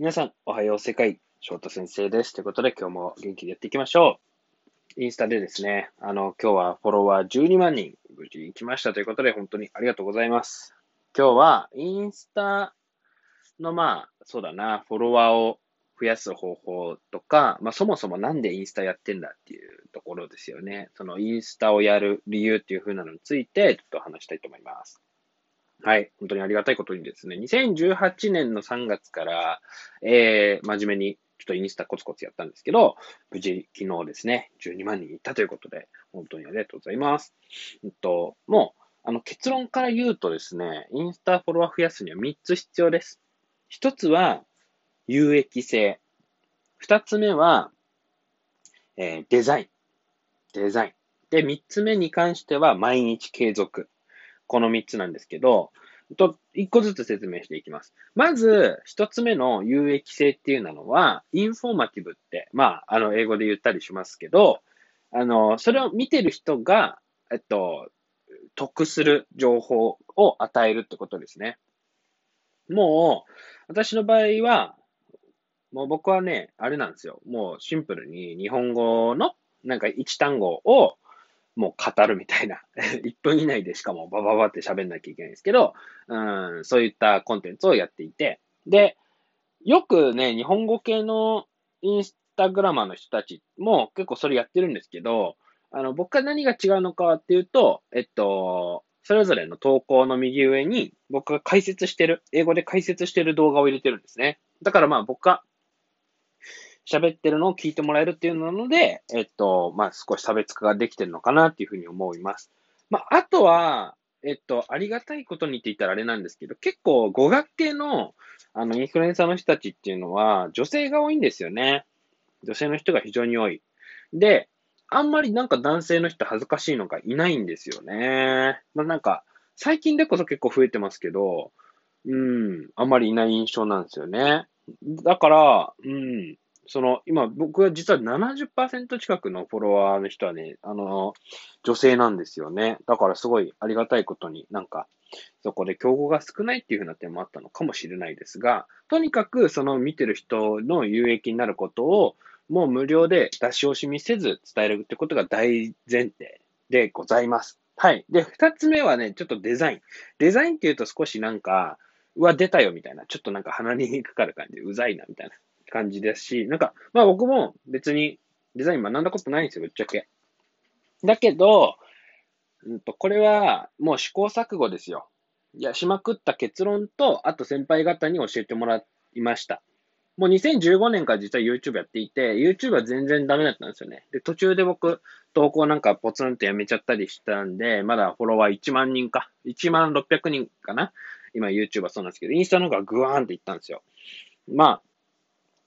皆さん、おはよう世界、翔太先生です。ということで、今日も元気でやっていきましょう。インスタでですね、あの、今日はフォロワー12万人、無事に来ましたということで、本当にありがとうございます。今日は、インスタの、まあ、そうだな、フォロワーを増やす方法とか、まあ、そもそもなんでインスタやってんだっていうところですよね。そのインスタをやる理由っていう風なのについて、ちょっと話したいと思います。はい。本当にありがたいことにですね、2018年の3月から、えー、真面目にちょっとインスタコツコツやったんですけど、無事昨日ですね、12万人いったということで、本当にありがとうございます。えっと、もう、あの結論から言うとですね、インスタフォロワー増やすには3つ必要です。1つは、有益性。2つ目は、えーデザイン。デザイン。で、3つ目に関しては、毎日継続。この3つなんですけど、と、1個ずつ説明していきます。まず、1つ目の有益性っていうのは、インフォーマティブって、まあ、あの、英語で言ったりしますけど、あの、それを見てる人が、えっと、得する情報を与えるってことですね。もう、私の場合は、もう僕はね、あれなんですよ。もうシンプルに日本語のなんか一単語をもう語るみたいな。1分以内でしかもバババって喋んなきゃいけないんですけど、うん、そういったコンテンツをやっていて。で、よくね、日本語系のインスタグラマーの人たちも結構それやってるんですけど、あの、僕は何が違うのかっていうと、えっと、それぞれの投稿の右上に僕が解説してる、英語で解説してる動画を入れてるんですね。だからまあ僕が喋ってるのを聞いてもらえるっていうので、えっと、まあ少し差別化ができてるのかなっていうふうに思います。まああとは、えっと、ありがたいことにって言ったらあれなんですけど、結構語学系のあのインフルエンサーの人たちっていうのは女性が多いんですよね。女性の人が非常に多い。で、あんまりなんか男性の人恥ずかしいのがいないんですよね。まあなんか、最近でこそ結構増えてますけど、うん、あんまりいない印象なんですよね。だから、うん、その、今僕は実は70%近くのフォロワーの人はね、あの、女性なんですよね。だからすごいありがたいことになんか、そこで競合が少ないっていうふうな点もあったのかもしれないですが、とにかくその見てる人の有益になることを、もう無料で出し惜しみせず伝えるってことが大前提でございます。はい。で、二つ目はね、ちょっとデザイン。デザインっていうと少しなんか、うわ、出たよみたいな、ちょっとなんか鼻にかかる感じ、うざいなみたいな感じですし、なんか、まあ僕も別にデザイン学んだことないんですよ、ぶっちゃけ。だけど、うんと、これはもう試行錯誤ですよ。いや、しまくった結論と、あと先輩方に教えてもらいました。もう2015年から実は YouTube やっていて、YouTube は全然ダメだったんですよね。で、途中で僕、投稿なんかポツンとやめちゃったりしたんで、まだフォロワー1万人か。1万600人かな。今 YouTube はそうなんですけど、インスタの方がグワーンっていったんですよ。まあ、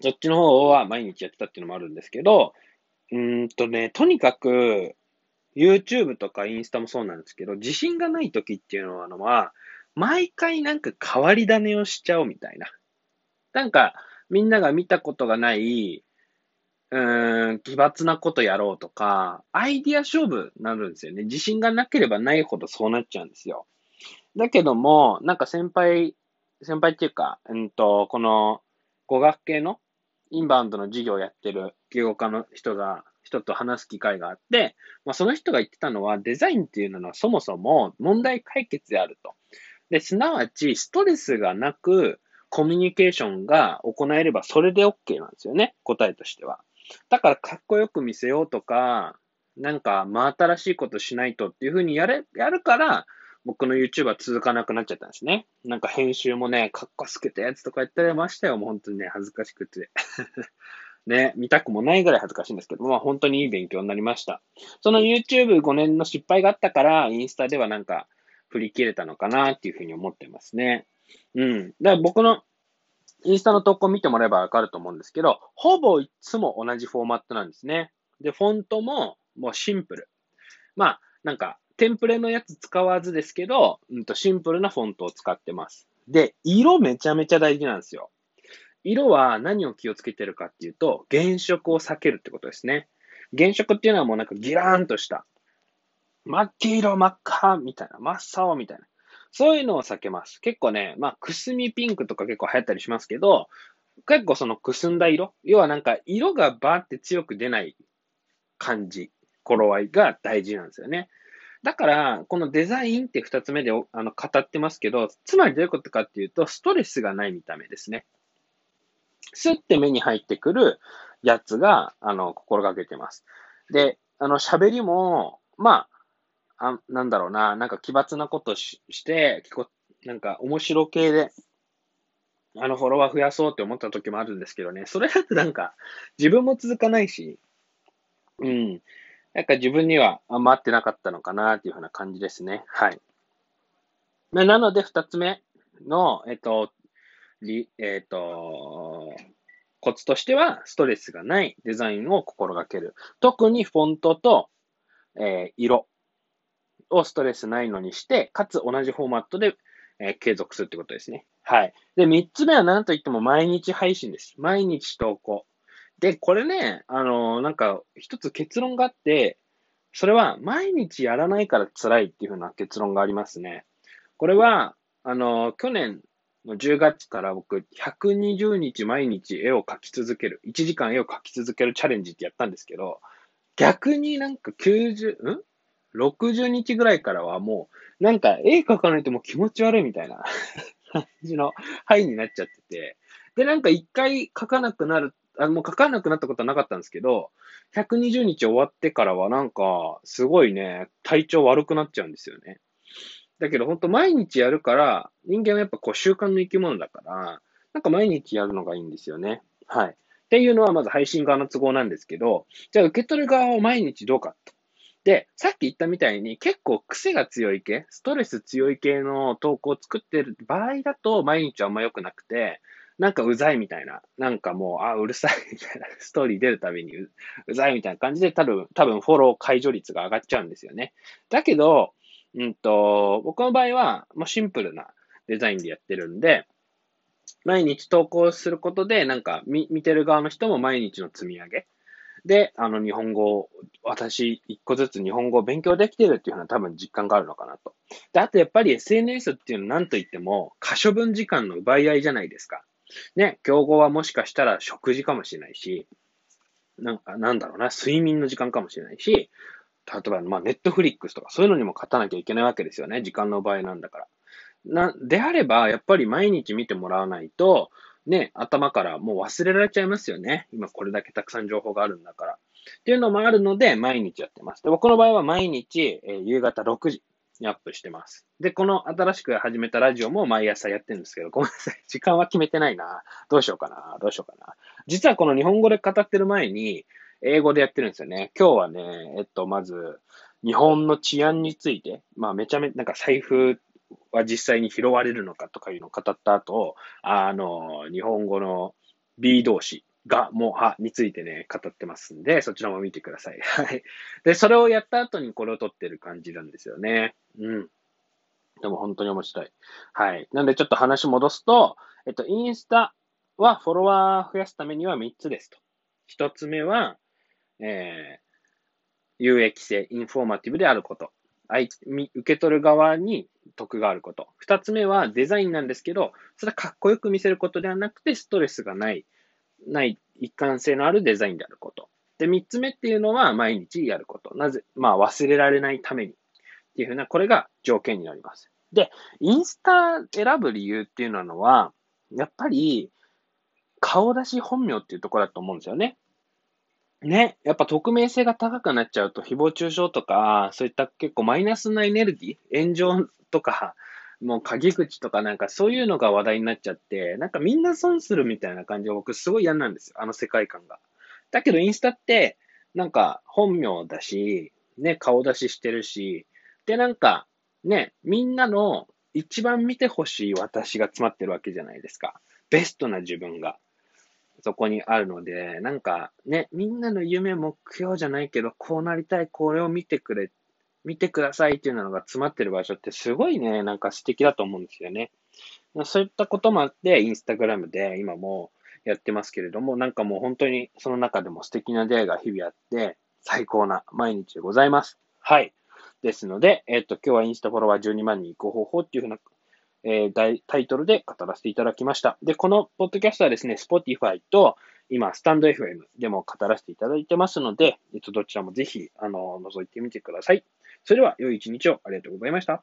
そっちの方は毎日やってたっていうのもあるんですけど、うんとね、とにかく、YouTube とかインスタもそうなんですけど、自信がない時っていうのは、毎回なんか変わり種をしちゃおうみたいな。なんか、みんなが見たことがない、うーん、奇抜なことやろうとか、アイディア勝負になるんですよね。自信がなければないほどそうなっちゃうんですよ。だけども、なんか先輩、先輩っていうか、うんと、この語学系のインバウンドの授業をやってる言語科の人が、人と話す機会があって、まあ、その人が言ってたのは、デザインっていうのはそもそも問題解決であると。で、すなわち、ストレスがなく、コミュニケーションが行えればそれで OK なんですよね、答えとしては。だから、かっこよく見せようとか、なんか、真新しいことしないとっていうふうにやれ、やるから、僕の YouTube は続かなくなっちゃったんですね。なんか編集もね、かっこつけたやつとかやってましたよ。もう本当にね、恥ずかしくて。ね、見たくもないぐらい恥ずかしいんですけど、まあ本当にいい勉強になりました。その YouTube5 年の失敗があったから、インスタではなんか振り切れたのかなっていうふうに思ってますね。うん。だから僕のインスタの投稿見てもらえばわかると思うんですけど、ほぼいつも同じフォーマットなんですね。で、フォントももうシンプル。まあ、なんか、テンプレのやつ使わずですけど、うんとシンプルなフォントを使ってます。で、色めちゃめちゃ大事なんですよ。色は何を気をつけてるかっていうと、原色を避けるってことですね。原色っていうのはもうなんかギラーンとした、真っ黄色、真っ赤みたいな、真っ青みたいな。そういうのを避けます。結構ね、まあ、くすみピンクとか結構流行ったりしますけど、結構そのくすんだ色、要はなんか色がバーって強く出ない感じ、頃合いが大事なんですよね。だから、このデザインって二つ目であの語ってますけど、つまりどういうことかっていうと、ストレスがない見た目ですね。スッて目に入ってくるやつが、あの、心がけてます。で、あの、喋りも、まあ、あなんだろうな、なんか奇抜なことしして、結構、なんか面白系で、あの、フォロワー増やそうって思った時もあるんですけどね、それだとなんか、自分も続かないし、うん。なんか自分にはあんま合ってなかったのかなっていうふうな感じですね。はい。まあ、なので、二つ目の、えっと、りえっと、コツとしては、ストレスがないデザインを心がける。特にフォントと、えー、色をストレスないのにして、かつ同じフォーマットで、えー、継続するってことですね。はい。で、三つ目は何と言っても毎日配信です。毎日投稿。で、これね、あの、なんか、一つ結論があって、それは毎日やらないから辛いっていうふうな結論がありますね。これは、あの、去年の10月から僕、120日毎日絵を描き続ける、1時間絵を描き続けるチャレンジってやったんですけど、逆になんか90、ん ?60 日ぐらいからはもう、なんか絵描かないともう気持ち悪いみたいな 感じの範囲になっちゃってて、で、なんか一回描かなくなるあもう書かなくなったことはなかったんですけど、120日終わってからはなんか、すごいね、体調悪くなっちゃうんですよね。だけど本当毎日やるから、人間はやっぱこう習慣の生き物だから、なんか毎日やるのがいいんですよね。はい。っていうのはまず配信側の都合なんですけど、じゃあ受け取る側を毎日どうかと。で、さっき言ったみたいに結構癖が強い系、ストレス強い系の投稿を作ってる場合だと毎日はあんま良くなくて、なんかうざいみたいな、なんかもう、あ、うるさいみたいな、ストーリー出るたびにううざいみたいな感じで、多分、多分フォロー解除率が上がっちゃうんですよね。だけど、うんと、僕の場合は、もうシンプルなデザインでやってるんで、毎日投稿することで、なんか見、見てる側の人も毎日の積み上げ。で、あの、日本語私、一個ずつ日本語を勉強できてるっていうふうな多分実感があるのかなと。で、あとやっぱり SNS っていうのは何と言っても、可処分時間の奪い合いじゃないですか。ね、競合はもしかしたら食事かもしれないし、なんか、なんだろうな、睡眠の時間かもしれないし、例えば、ま、ネットフリックスとかそういうのにも勝たなきゃいけないわけですよね。時間の場合なんだから。な、であれば、やっぱり毎日見てもらわないと、ね、頭からもう忘れられちゃいますよね。今これだけたくさん情報があるんだから。っていうのもあるので、毎日やってます。で、僕の場合は毎日、えー、夕方6時。にアップしてます。で、この新しく始めたラジオも毎朝やってるんですけど、ごめんなさい。時間は決めてないな。どうしようかな。どうしようかな。実はこの日本語で語ってる前に、英語でやってるんですよね。今日はね、えっと、まず、日本の治安について、まあ、めちゃめちゃ、なんか財布は実際に拾われるのかとかいうのを語った後、あの、日本語の B 動詞が、もはについてね、語ってますんで、そちらも見てください。はい。で、それをやった後にこれを撮ってる感じなんですよね。うん。でも本当に面白い。はい。なんでちょっと話戻すと、えっと、インスタはフォロワー増やすためには3つですと。1つ目は、えー、有益性、インフォーマティブであること。受け取る側に得があること。2つ目はデザインなんですけど、それはかっこよく見せることではなくて、ストレスがないない一貫性のあるデザインであること。で、三つ目っていうのは毎日やること。なぜ、まあ忘れられないためにっていうふうな、これが条件になります。で、インスタ選ぶ理由っていうのは、やっぱり顔出し本名っていうところだと思うんですよね。ね、やっぱ匿名性が高くなっちゃうと、誹謗中傷とか、そういった結構マイナスなエネルギー、炎上とか、もう鍵口とかなんかそういうのが話題になっちゃって、なんかみんな損するみたいな感じが僕すごい嫌なんですよ。あの世界観が。だけどインスタって、なんか本名だし、ね、顔出ししてるし、で、なんか、ね、みんなの一番見てほしい私が詰まってるわけじゃないですか。ベストな自分が。そこにあるので、なんかね、みんなの夢、目標じゃないけど、こうなりたい、これを見てくれ見てくださいっていうのが詰まってる場所ってすごいね、なんか素敵だと思うんですよね。そういったこともあって、インスタグラムで今もやってますけれども、なんかもう本当にその中でも素敵な出会いが日々あって、最高な毎日でございます。はい。ですので、えっ、ー、と、今日はインスタフォロワー12万人行く方法っていうふうな、えー、タイトルで語らせていただきました。で、このポッドキャストはですね、Spotify と今、スタンド FM でも語らせていただいてますので、えっと、どちらもぜひ、あの、覗いてみてください。それでは、良い一日をありがとうございました。